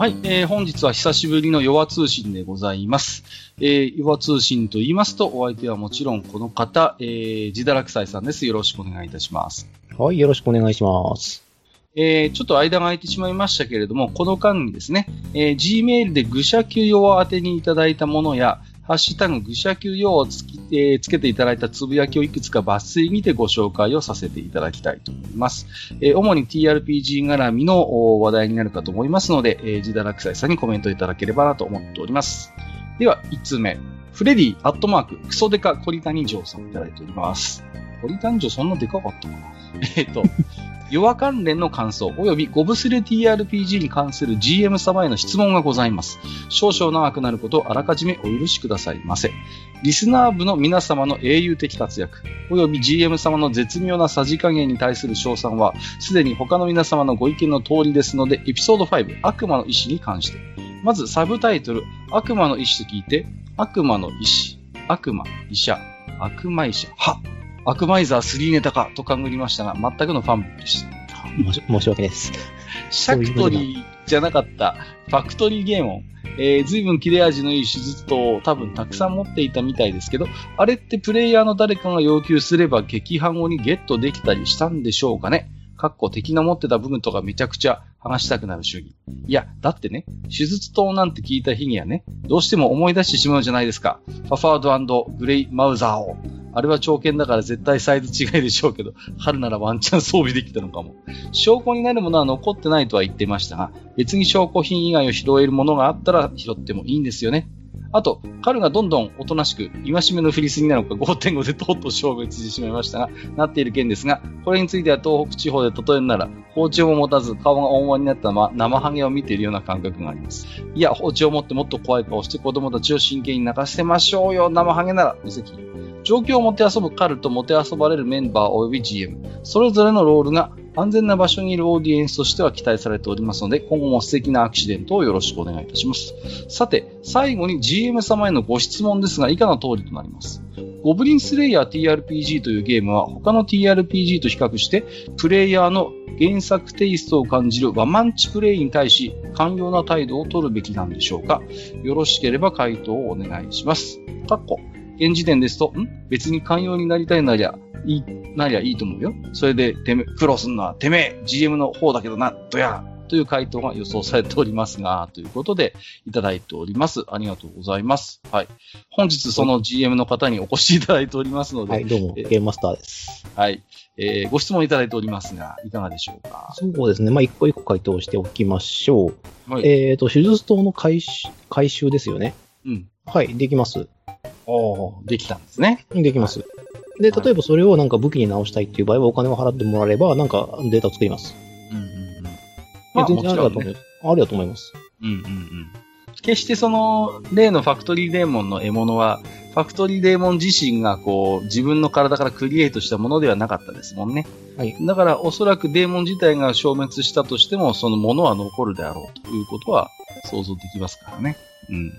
はい、えー、本日は久しぶりの弱通信でございます。えー、弱通信と言いますと、お相手はもちろんこの方、えー、自堕落斎さんです。よろしくお願いいたします。はい、よろしくお願いします。えー、ちょっと間が空いてしまいましたけれども、この間にですね、えー、Gmail で愚者級用宛てにいただいたものや、ハッシュタグ愚者級用をつ、えーつけていただいたつぶやきをいくつか抜粋にてご紹介をさせていただきたいと思います。えー主に TRPG 絡みの話題になるかと思いますので、えー、自堕落斎さんにコメントいただければなと思っております。では、5つ目。フレディ、アットマーク、クソデカ、コリタニジョーさんいただいております。コリタニジョーそんなでかかったかな？えっと、弱関連の感想及びゴブスレ TRPG に関する GM 様への質問がございます。少々長くなることをあらかじめお許しくださいませ。リスナー部の皆様の英雄的活躍及び GM 様の絶妙なさじ加減に対する賞賛はすでに他の皆様のご意見の通りですので、エピソード5、悪魔の意志に関して。まずサブタイトル、悪魔の意志と聞いて、悪魔の意志、悪魔、医者、悪魔医者、は悪魔イザー3ネタかと勘ぐりましたが、全くのファンでした。申し訳です。シャクトリーじゃなかった、ファクトリーゲーモン。えー、随分切れ味のいい手術刀を多分たくさん持っていたみたいですけど、あれってプレイヤーの誰かが要求すれば撃破後にゲットできたりしたんでしょうかねかっこ敵の持ってた部分とかめちゃくちゃ話したくなる主義。いや、だってね、手術刀なんて聞いた日にはね、どうしても思い出してしまうじゃないですか。ファファードグレイマウザーを。あれは長剣だから絶対サイズ違いでしょうけど、春ならワンチャン装備できたのかも。証拠になるものは残ってないとは言ってましたが、別に証拠品以外を拾えるものがあったら拾ってもいいんですよね。あと、彼がどんどんおとなしく、戒めのフリスになのか5.5でとうとう消滅してしまいましたが、なっている件ですが、これについては東北地方で例えるなら、包丁も持たず顔が大間になったまま生ハゲを見ているような感覚があります。いや、包丁を持ってもっと怖い顔して子供たちを真剣に泣かせましょうよ、生ハゲなら、無責任。状況をもて遊ぶカルともて遊ばれるメンバー及び GM、それぞれのロールが安全な場所にいるオーディエンスとしては期待されておりますので、今後も素敵なアクシデントをよろしくお願いいたします。さて、最後に GM 様へのご質問ですが、以下の通りとなります？ゴブリンスレイヤー TRPG というゲームは他の TRPG と比較して、プレイヤーの原作テイストを感じるワマンチプレイに対し、寛容な態度を取るべきなんでしょうか？よろしければ回答をお願いします。かっこ現時点ですと、ん？別に寛容になりたいなりゃ、いい、なりゃいいと思うよ。それで、てめ、苦労すんのは、てめえ、GM の方だけどな、どや、という回答が予想されておりますが、ということで、いただいております。ありがとうございます。はい。本日、その GM の方にお越しいただいておりますので、はい、どうも、えゲームマスターです。はい。えー、ご質問いただいておりますが、いかがでしょうか？そうですね。まあ、一個一個回答しておきましょう。はい。えっ、と、手術刀の回収、回収ですよね。うん。はい、できます。おーできたんですね。できます。で、例えばそれをなんか武器に直したいっていう場合はお金を払ってもらえれば、なんかデータを作ります。うんうんうん。まあ、全然ありだと思い。ます。ありだと思います。うんうんうん。決してその、例のファクトリーデーモンの獲物は、ファクトリーデーモン自身がこう、自分の体からクリエイトしたものではなかったですもんね。はい。だからおそらくデーモン自体が消滅したとしても、そのものは残るであろうということは想像できますからね。うん。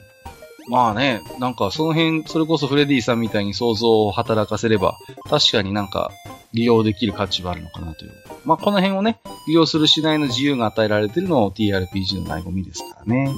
まあね、なんかその辺、それこそフレディさんみたいに想像を働かせれば、確かになんか利用できる価値はあるのかなという。まあこの辺をね、利用するしないの自由が与えられているのも TRPG の醍醐味ですからね。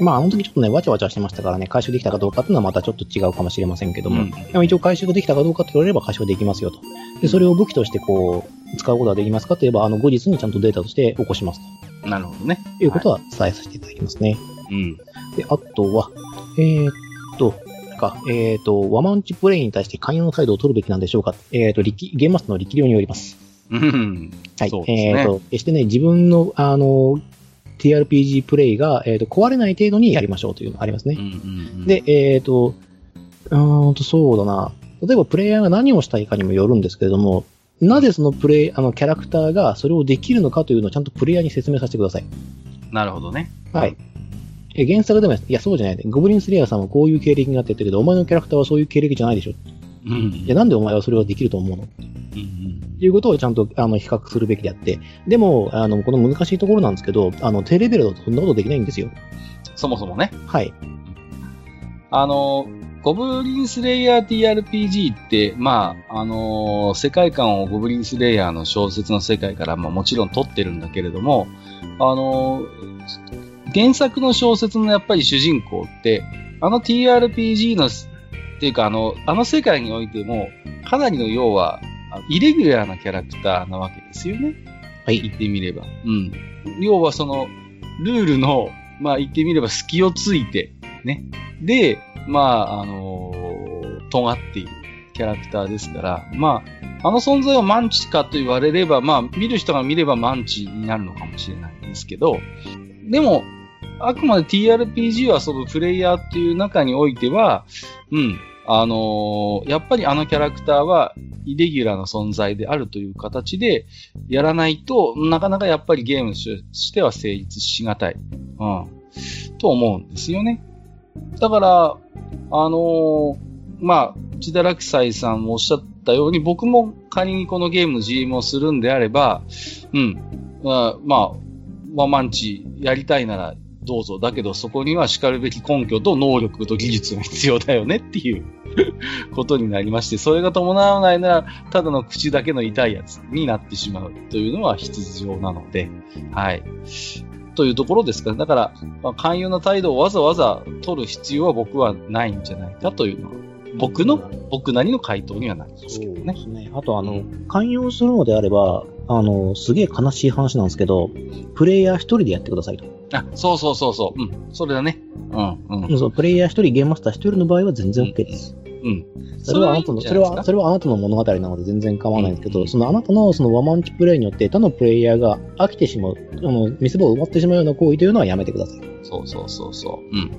まあ、あの時ちょっとね、わちゃわちゃしてましたからね、回収できたかどうかっていうのはまたちょっと違うかもしれませんけども、うんでも一応回収ができたかどうかって言われれば回収できますよと。で、それを武器としてこう、使うことができますかといえば、あの、後日にちゃんとデータとして起こしますなるほどね。ということは伝えさせていただきますね。うん。で、あとは、えーっと、か、えーっと、ワマンチプレイに対して寛容な態度を取るべきなんでしょうかえーっと、力、ゲームマスの力量によります。うん。はい。ねえーっと、決してね、自分の、あの、TRPG プレイが、えーっと、壊れない程度にやりましょうというのがありますね。うんうんうん、で、えっ、と、うーんと、そうだな。例えばプレイヤーが何をしたいかにもよるんですけれども、なぜそのプレイ、あの、キャラクターがそれをできるのかというのをちゃんとプレイヤーに説明させてください。なるほどね。はい。え、原作でも、いや、そうじゃない。ゴブリンスレイヤーさんはこういう経歴があって言ってるけど、お前のキャラクターはそういう経歴じゃないでしょ。うん。いや、なんでお前はそれはできると思うの？っうんうんていうことをちゃんと、あの、比較するべきであって。でも、あの、この難しいところなんですけど、あの、低レベルだとそんなことできないんですよ。そもそもね。はい。あの、ゴブリンスレイヤー TRPG って、まあ、あの世界観をゴブリンスレイヤーの小説の世界から、まあもちろん取ってるんだけれども、あの原作の小説のやっぱり主人公って、あの TRPG の、っていうかあの、あの世界においても、かなりの要は、あイレギュラーなキャラクターなわけですよね。はい。言ってみれば。うん。要はその、ルールの、まあ言ってみれば隙をついて、ね。で、まあ、あのー尖っているキャラクターですから、まあ、あの存在はマンチかと言われれば、まあ、見る人が見ればマンチになるのかもしれないんですけど、でも、あくまで TRPG はそのプレイヤーっていう中においては、うん、あのーやっぱりあのキャラクターはイレギュラーな存在であるという形でやらないとなかなかやっぱりゲームとしては成立しがたい。うん。と思うんですよね。だから、あのーまあ、内田落斎さんもおっしゃったように、僕も仮にこのゲームの GM をするんであれば、うん、まあ、まあ、ワンマンチやりたいならどうぞ。だけどそこには叱るべき根拠と能力と技術が必要だよねっていう ことになりまして、それが伴わないなら、ただの口だけの痛いやつになってしまうというのは必要なので、はい。というところですかね。だから、まあ、寛容な態度をわざわざ取る必要は僕はないんじゃないかというのは、僕の、僕なりの回答にはなりますけどね。そうですね。あと、あの、寛容するのであれば、あの、すげえ悲しい話なんですけど、プレイヤー一人でやってくださいと。あ、そうそうそうそう。うん。それだね。うん、うん。そうプレイヤー一人、ゲームマスター一人の場合は全然 OK です。うん。それはあなたの、それは、それはあなたの物語なので全然構わないんですけど、うんそのあなたのそのワマンチプレイによって他のプレイヤーが飽きてしまう、あの、見せ場を奪ってしまうような行為というのはやめてください。そうそうそうそう。うん。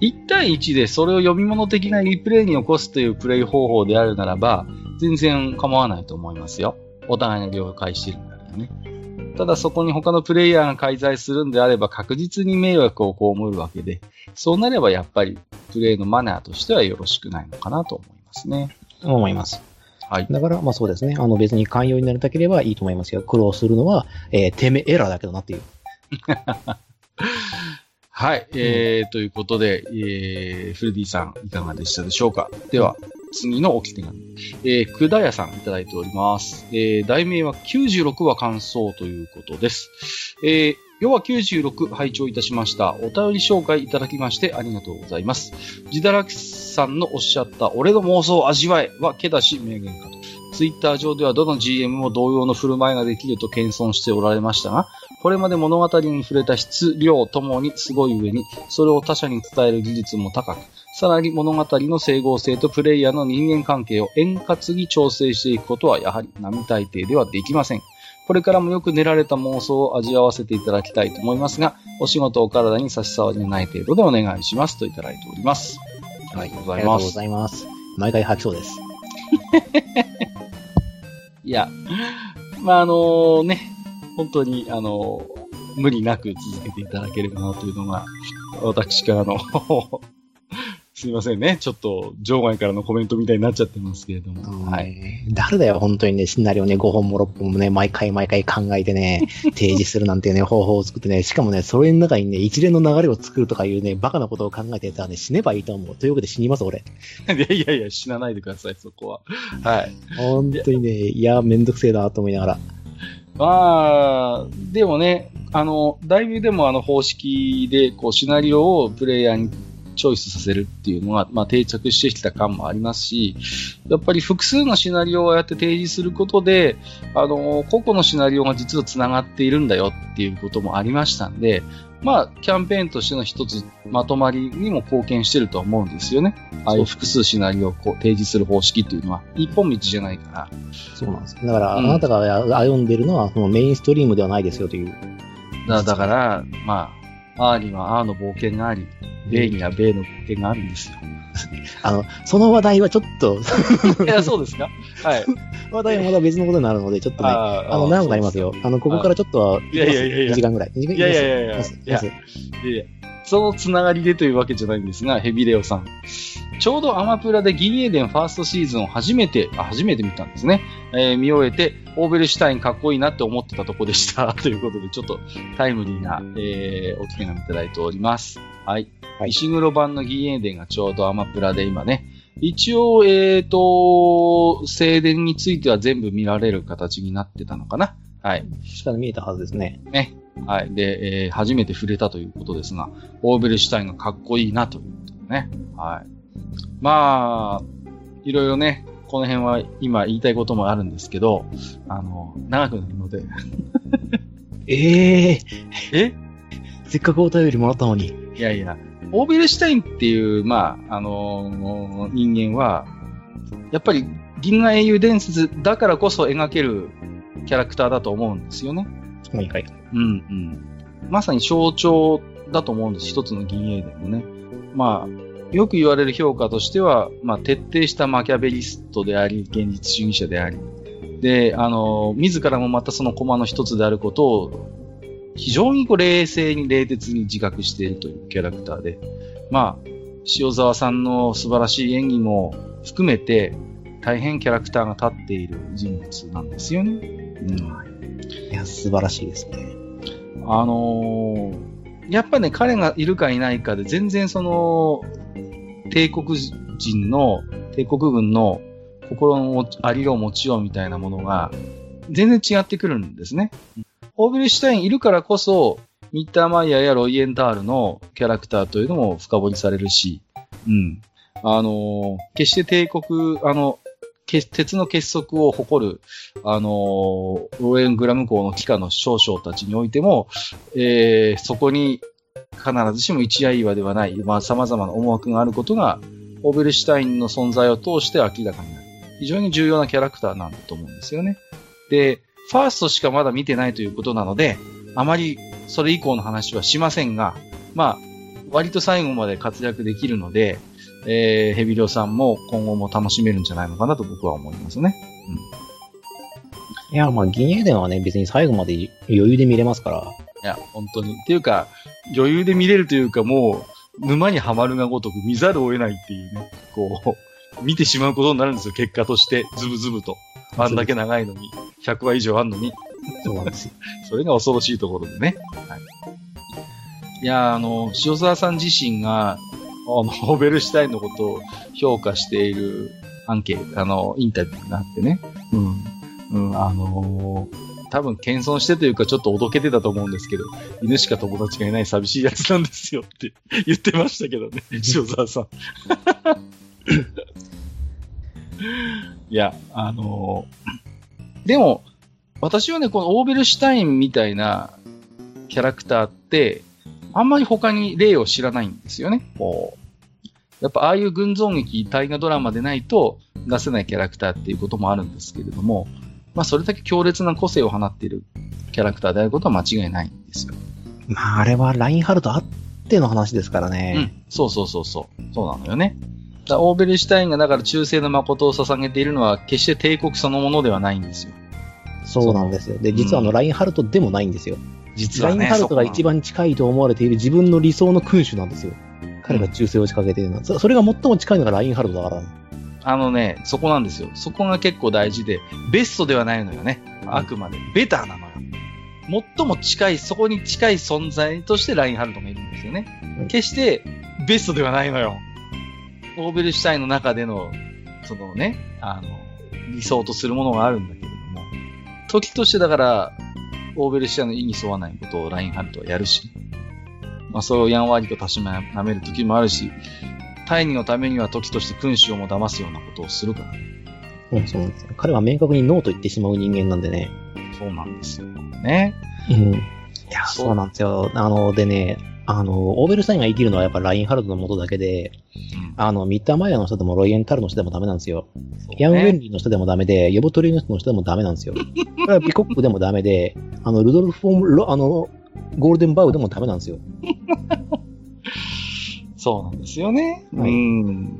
1対1でそれを読み物的なリプレイに起こすというプレイ方法であるならば、全然構わないと思いますよ。お互いの了解してるんだからね。ただそこに他のプレイヤーが介在するんであれば確実に迷惑を被るわけで、そうなればやっぱりプレイのマナーとしてはよろしくないのかなと思いますね。思います。はい。だから、まあそうですね。あの別に寛容になりたければいいと思いますよ。苦労するのは、えー、てめえエラーだけどなっていう。はい。えー、ということで、えー、フレディさん、いかがでしたでしょうか？では、次の置き手紙。えー、くだやさんいただいております。えー、題名は96話感想ということです。えー、要は96拝聴いたしました。お便り紹介いただきましてありがとうございます。ジダラキさんのおっしゃった俺の妄想を味わえはけだし名言かと。ツイッター上ではどの GM も同様の振る舞いができると謙遜しておられましたが、これまで物語に触れた質、量ともにすごい上に、それを他者に伝える技術も高く、さらに物語の整合性とプレイヤーの人間関係を円滑に調整していくことはやはり並大抵ではできません。これからもよく練られた妄想を味わわせていただきたいと思いますが、お仕事お体に差し障りのない程度でお願いしますといただいております。ありがとうごありがとうございます。毎回吐きそうです。いや、まあ、あのね、本当に、あの無理なく続けていただければなというのが、私からの、すいませんね。ちょっと、場外からのコメントみたいになっちゃってますけれども。は。はいい。誰だよ、本当にね、シナリオね、5本も6本もね、毎回毎回考えてね、提示するなんていうね、方法を作ってね、しかもね、それの中にね、一連の流れを作るとかいうね、バカなことを考えてたらね、死ねばいいと思う。というわけで死にます、俺。いやいやいや、死なないでください、そこは。はい。本当にね、いや、めんどくせえなと思いながら。まあ、でもね、あの、だいぶでもあの方式で、こう、シナリオをプレイヤーにチョイスさせるっていうのが、まあ、定着してきた感もありますし、やっぱり複数のシナリオをやって提示することで、あの、個々のシナリオが実は繋がっているんだよっていうこともありましたんで、まあ、キャンペーンとしての一つまとまりにも貢献してると思うんですよね。ああいう複数シナリオをこう提示する方式っていうのは、一本道じゃないから。そうなんです。だから、うんあなたが歩んでるのは、そのメインストリームではないですよという。だだから、まあ、アーにはアーの冒険があり、ベイにはベイの冒険があるんですよ。あの、その話題はちょっと、いや、そうですかはい。話題はまだ別のことになるので、ちょっとね、あの、長くなりますよ。あの、ここからちょっとは、いやいやいやいや2時間ぐらい。2時間いやいやいやいやいやそのつながりでというわけじゃないんですが、ヘビレオさん。ちょうどアマプラで銀英伝ファーストシーズンを初めて、あ初めて見たんですね。えー見終えて、オーベルシュタインかっこいいなって思ってたとこでした。ということで、ちょっとタイムリーな、えー、お手紙いただいております。はい。はい石黒版の銀英伝がちょうどアマプラで今ね、一応、えーと、静電については全部見られる形になってたのかな。はい。下で見えたはずですね。ね。はい。で、えー初めて触れたということですが、オーベルシュタインがかっこいいなということでね。はい。まあ、いろいろね、この辺は今言いたいこともあるんですけど、あの、長くなるので。えええ？せっかくお便りもらったのに。いやいや、オーベルシュタインっていう、まあ、あのー人間は、やっぱり銀河英雄伝説だからこそ描けるキャラクターだと思うんですよね。はいはい。うんうん。まさに象徴だと思うんです。一つの銀英伝のね。まあ、よく言われる評価としては、まあ、徹底したマキャベリストであり、現実主義者であり、で、あの、自らもまたその駒の一つであることを、非常にこう冷静に冷徹に自覚しているというキャラクターで、まあ、塩沢さんの素晴らしい演技も含めて、大変キャラクターが立っている人物なんですよね。うん。いや、素晴らしいですね。あのーやっぱね、彼がいるかいないかで、全然その、帝国人の、帝国軍の心のありよう持ちようみたいなものが、全然違ってくるんですね。オーベルシュタインいるからこそ、ミッターマイヤーやロイエンタールのキャラクターというのも深掘りされるし、うん。あのー決して帝国、あの、鉄の結束を誇る、あのーローエングラム校の機下の少将たちにおいても、えーそこに必ずしも一夜岩ではない、まあ様々な思惑があることが、オーベルシュタインの存在を通して明らかになる。非常に重要なキャラクターなんだと思うんですよね。で、ファーストしかまだ見てないということなので、あまりそれ以降の話はしませんが、まあ、割と最後まで活躍できるので、えー、ヘビリョウさんも今後も楽しめるんじゃないのかなと僕は思いますね。いや、まあ、銀英伝はね、別に最後まで余裕で見れますから。いや、本当に。っていうか、余裕で見れるというか、もう、沼にはまるがごとく見ざるを得ないっていうね、こう、見てしまうことになるんですよ、結果として、ズブズブと。あんだけ長いのに、100話以上あんのに、そうなんですよ。それが恐ろしいところでね。はい、いや、あの、塩沢さん自身が、あの、ホーベルシュタインのことを評価しているアンケート、あの、インタビューがあってね。うん。うん、あのー多分謙遜してというかちょっとおどけてたと思うんですけど、犬しか友達がいない寂しいやつなんですよって 言ってましたけどね、塩沢さん。いや、あのーでも、私はね、このオーベルシュタインみたいなキャラクターって、あんまり他に例を知らないんですよね。こうやっぱああいう群像劇、大河ドラマでないと出せないキャラクターっていうこともあるんですけれども、まあそれだけ強烈な個性を放っているキャラクターであることは間違いないんですよ。まあ、あれはラインハルトあっての話ですからうね。ん。そうそうそうそう。そうなのよね。だからオーベルシュタインがだから忠誠の誠を捧げているのは決して帝国そのものではないんですよ。そうなんですよ。で、実はあの、うんラインハルトでもないんですよ。ラ実はね。インハルトが一番。番近いと思われている自分の理想の君主なんですよ。彼が忠誠を仕掛けているのは。そそれが最も近いのがラインハルトだから。あのね、そこなんですよ。そこが結構大事で、ベストではないのよね。あくまで。ベターなのよ。最も近い、そこに近い存在としてラインハルトがいるんですよね。うん決してベストではないのよ。オーベルシュタインの中での、そのね、あの、理想とするものがあるんだけれども、時としてだから、オーベルシュタインの意に沿わないことをラインハルトはやるし、まあ、それをやんわりとたしなめる時もあるし、大義のためには時として君主をも騙すようなことをするから、うん、そうなんですよ。彼は明確にノーと言ってしまう人間なんでね。そうなんですよ。ね。うん。いや、そうそうなんですよ。あの、でね、あの、オーベルスタインが生きるのはやっぱラインハルトのもとだけで、うんあの、ミッターマイヤーの人でもロイエンタルの人でもダメなんですよ。ねヤン・ウェンリーの人でもダメで、ヨボトリの人の人でもダメなんですよ。これはピコックでもダメで、あの、ルドルフ・ロ、あの、ゴールデンバウでもダメなんですよ。そうなんですよね。はいうん。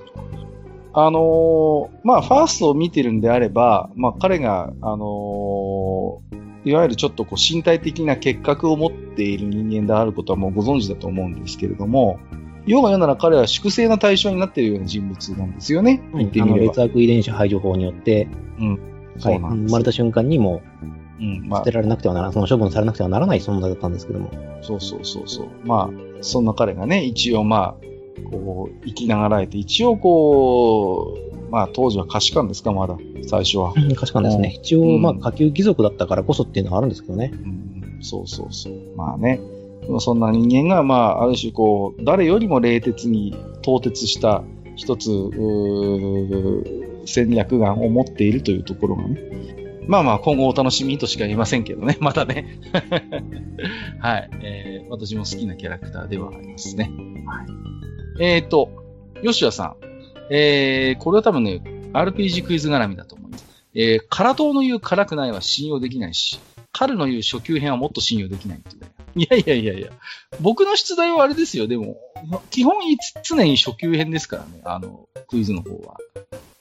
あのーまあ、ファーストを見てるんであれば、まあ、彼が、あのーいわゆるちょっとこう身体的な結核を持っている人間であることはもうご存知だと思うんですけれども、要は言うなら彼は粛清の対象になっているような人物なんですよね。言ってあの、みれば。劣悪遺伝子排除法によって、うなんです生まれた瞬間にもうん、まあ捨て、られなくてはなら、その処分されなくてはならない存在だったんですけども。そうそうそうそう。まあ、そんな彼がね、一応まあ、こう、生きながらえて、一応こう、まあ当時は可視感ですか、まだ、最初は。うん、確かにですね。一応、うんまあ、下級貴族だったからこそっていうのはあるんですけどね。うんそうそうそう。まあね。そんな人間が、まあ、ある種こう、誰よりも冷徹に凍結した一つ、戦略眼を持っているというところがね。まあまあ、今後お楽しみとしか言えませんけどね。またね。はい、えー。私も好きなキャラクターではありますね。はい。えーと、吉谷さん。えー、これは多分ね、RPG クイズ絡みだと思います。えー、カラトーの言う辛くないは信用できないし、カルの言う初級編はもっと信用できないっていうね。いやいやいやいや。僕の出題はあれですよ。でも、基本常に初級編ですからね。あの、クイズの方は。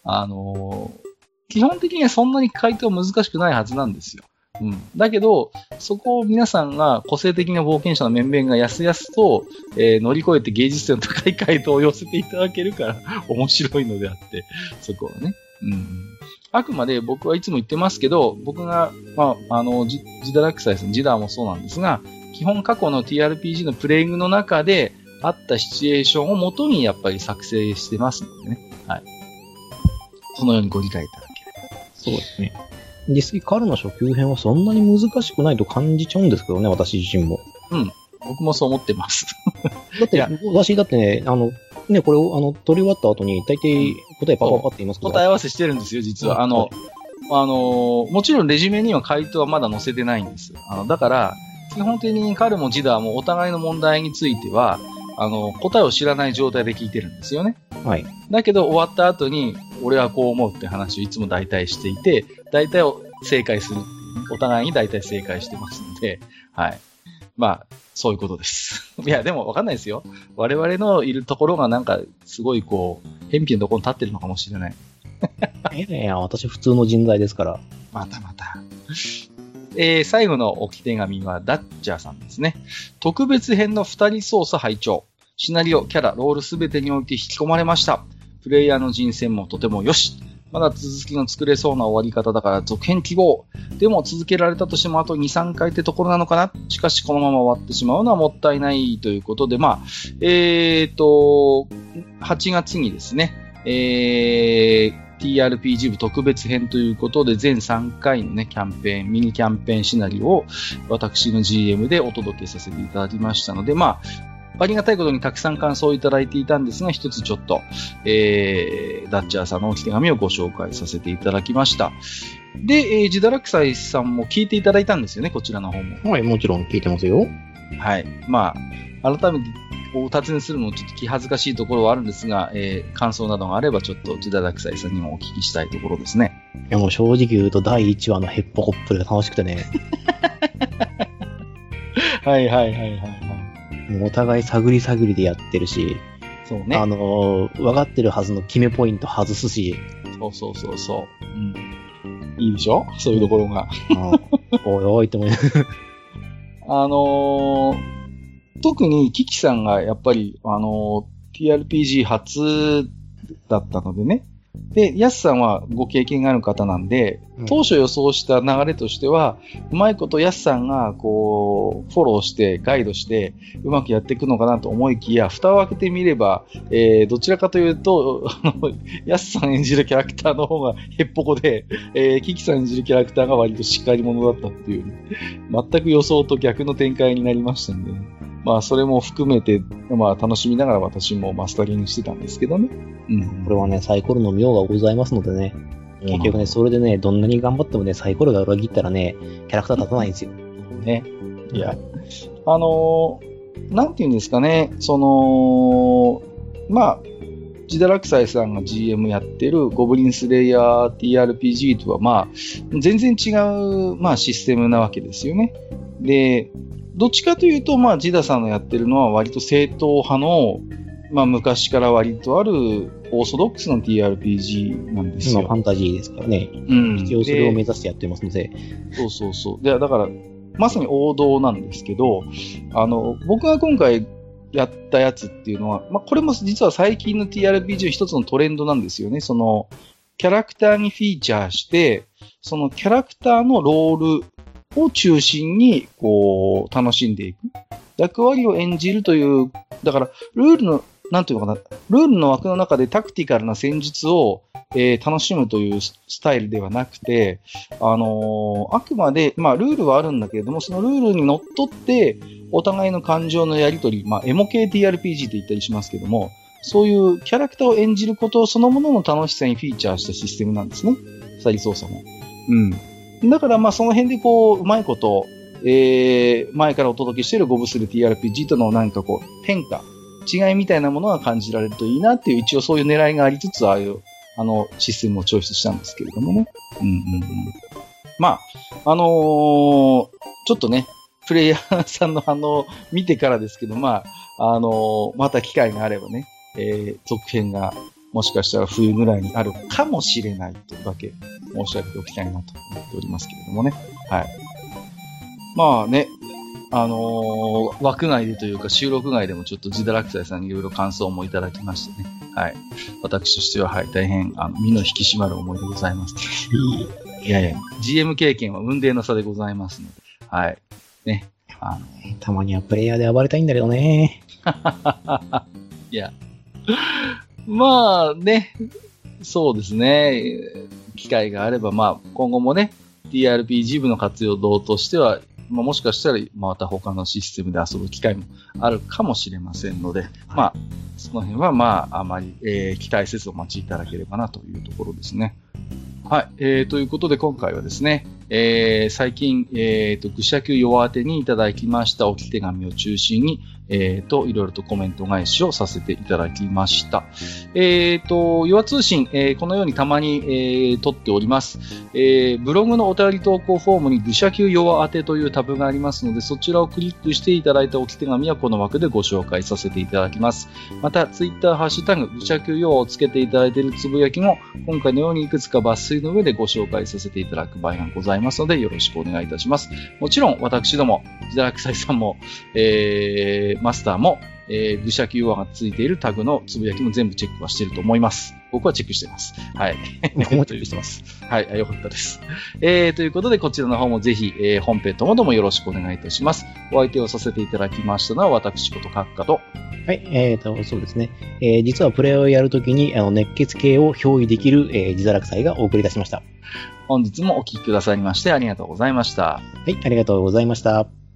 あのー基本的にはそんなに回答難しくないはずなんですよ。うん。だけど、そこを皆さんが個性的な冒険者の面々がやすやすと、えー乗り越えて芸術性の高い回答を寄せていただけるから 面白いのであって、そこはね。うん。あくまで僕はいつも言ってますけど、僕が、まあ、あの、ジジダラクサイスのジダーもそうなんですが、基本過去の TRPG のプレイングの中であったシチュエーションをもとにやっぱり作成してますのでね。はい。そのようにご理解いただければ。そうですね。実際、カルの初級編はそんなに難しくないと感じちゃうんですけどね、私自身も。僕もそう思ってます。だって私だってね、あの、ね、これを、あの、取り終わった後に、大体答えパパパって言いますけど。答え合わせしてるんですよ、実は。あの、あの、もちろんレジュメには回答はまだ載せてないんです。あの、だから、基本的に彼もジダーもお互いの問題については、あの、答えを知らない状態で聞いてるんですよね。はい。だけど終わった後に、俺はこう思うって話をいつも大体していて、大体正解するお互いに大体正解してますので、はい。まあ、そういうことです。いや、でもわかんないですよ。我々のいるところがなんか、すごいこう、偏僻なところに立ってるのかもしれない。いやいや、私普通の人材ですから。またまた。えー最後の置き手紙はダッチャーさんですね。特別編の二人操作拝聴シナリオ、キャラ、ロールすべてにおいて引き込まれました。プレイヤーの人選もとても良し。まだ続きの作れそうな終わり方だから続編希望。でも続けられたとしてもあと2、3回ってところなのかなしかしこのまま終わってしまうのはもったいないということで、まあ、えーと、8月にですね、えー TRPG 部特別編ということで、全3回のね、キャンペーン、ミニキャンペーンシナリオを私の GM でお届けさせていただきましたので、まあ、ありがたいことにたくさん感想をいただいていたんですが、一つちょっと、えー、ダッチャーさんのお手紙をご紹介させていただきました。で、えー、ジダラクサイさんも聞いていただいたんですよね、こちらの方も。はい、もちろん聞いてますよ。はい。まあ、改めてお尋ねするのもちょっと気恥ずかしいところはあるんですが、えー感想などがあればちょっとジダラクサイさんにもお聞きしたいところですね。いや、もう正直言うと第1話のヘッポコップルが楽しくてね、はいはいはいはいはい。もうお互い探り探りでやってるし、そうね。あのー、分かってるはずの決めポイント外すし、そうそうそうそう。うん。いいでしょ？そういうところが。うんおいおいって思いながら あのー特にキキさんがやっぱり、あのー TRPG 初だったのでね。で、ヤスさんはご経験がある方なんで、うん当初予想した流れとしては、うまいことヤスさんが、こう、フォローして、ガイドして、うまくやっていくのかなと思いきや、蓋を開けてみれば、えーどちらかというと、ヤスさん演じるキャラクターの方がへっぽこで、えーキキさん演じるキャラクターが割としっかり者だったっていうね、全く予想と逆の展開になりましたんでね。まあ、それも含めて、まあ、楽しみながら私もマスタリングしてたんですけどね。うん。これはね、サイコロの妙がございますのでね、結局ね、それでね、どんなに頑張ってもね、サイコロが裏切ったらね、キャラクター立たないんですよ。ね。いや、あのーなんていうんですかね、その、まあ、ジダラクサイさんが GM やってるゴブリンスレイヤー TRPG とは、まあ、全然違う、まあ、システムなわけですよね。で、どっちかというと、まあ、ジダさんのやってるのは割と正統派の、まあ、昔から割とあるオーソドックスの TRPG なんです今、よ。ファンタジーですからね。うん一応それをで目指してやってますので、そうそうそう。で、だから、まさに王道なんですけど、あの、僕が今回やったやつっていうのは、まあ、これも実は最近の TRPG の一つのトレンドなんですよね。その、キャラクターにフィーチャーして、そのキャラクターのロールを中心に、こう、楽しんでいく。役割を演じるという、だから、ルールのなんていうのかな、ルールの枠の中でタクティカルな戦術を、えー楽しむというスタイルではなくて、あのーあくまで、まあ、ルールはあるんだけれども、そのルールにのっとって、お互いの感情のやりとり、まあ、エモ系 TRPG って言ったりしますけども、そういうキャラクターを演じることそのものの楽しさにフィーチャーしたシステムなんですね。鎖操作も。うん。だから、まあ、その辺でこう、うまいこと、えー、前からお届けしているゴブスル TRPG とのなんかこう、変化、違いみたいなものが感じられるといいなっていう、一応そういう狙いがありつつ、ああいう、あの、システムをチョイスしたんですけれどもね。うんうんうん。まあ、あのーちょっとね、プレイヤーさんの反応を見てからですけど、まあ、あのーまた機会があればね、えー、続編がもしかしたら冬ぐらいにあるかもしれないというだけ申し上げておきたいなと思っておりますけれどもね。はい。まあね、あのー枠外でというか収録外でもちょっと自堕落斎さんにいろいろ感想もいただきましてね。はい。私としては、はい、大変、あの、身の引き締まる思いでございます。いやいや、GM 経験は雲泥の差でございますので、はい。ね。あの、たまにはプレイヤーで暴れたいんだけどね。いや。まあね、そうですね。機会があれば、まあ、今後もね、TRPG 部の活用度としては、まあ、もしかしたら、また他のシステムで遊ぶ機会もあるかもしれませんので、まあ、その辺は、まあ、あまり、えー期待せずお待ちいただければなというところですね。はい。えー、ということで今回はですね、えー、最近、えー、と、愚者級弱当てにいただきました置き手紙を中心に、えー、と、いろいろとコメント返しをさせていただきました。えー、と、弱通信、えーこのようにたまに、えー、撮っております。えー、ブログのお便り投稿フォームに愚者級弱当てというタブがありますので、そちらをクリックしていただいた置き手紙はこの枠でご紹介させていただきます。また、ツイッターハッシュタグ、愚者級弱をつけていただいているつぶやきも、今回のようにいくつか抜粋の上でご紹介させていただく場合がございますので、よろしくお願いいたします。もちろん、私ども、自堕落斎さんも、えー、マスターも、えー、愚者級弱がついているタグのつぶやきも全部チェックはしていると思います。僕はチェックしています。はい。僕もチェックしてます。はい、あよかったです。えー、ということで、こちらの方もぜひ、えー、本編ともどもよろしくお願いいたします。お相手をさせていただきましたのは、私こと閣下と、はい、えーと、そうですね。えー実はプレイをやるときに、あの、熱血系を憑依できる、えー、自堕落祭がお送りいたしました。本日もお聞きくださりましてありがとうございました。はい、ありがとうございました。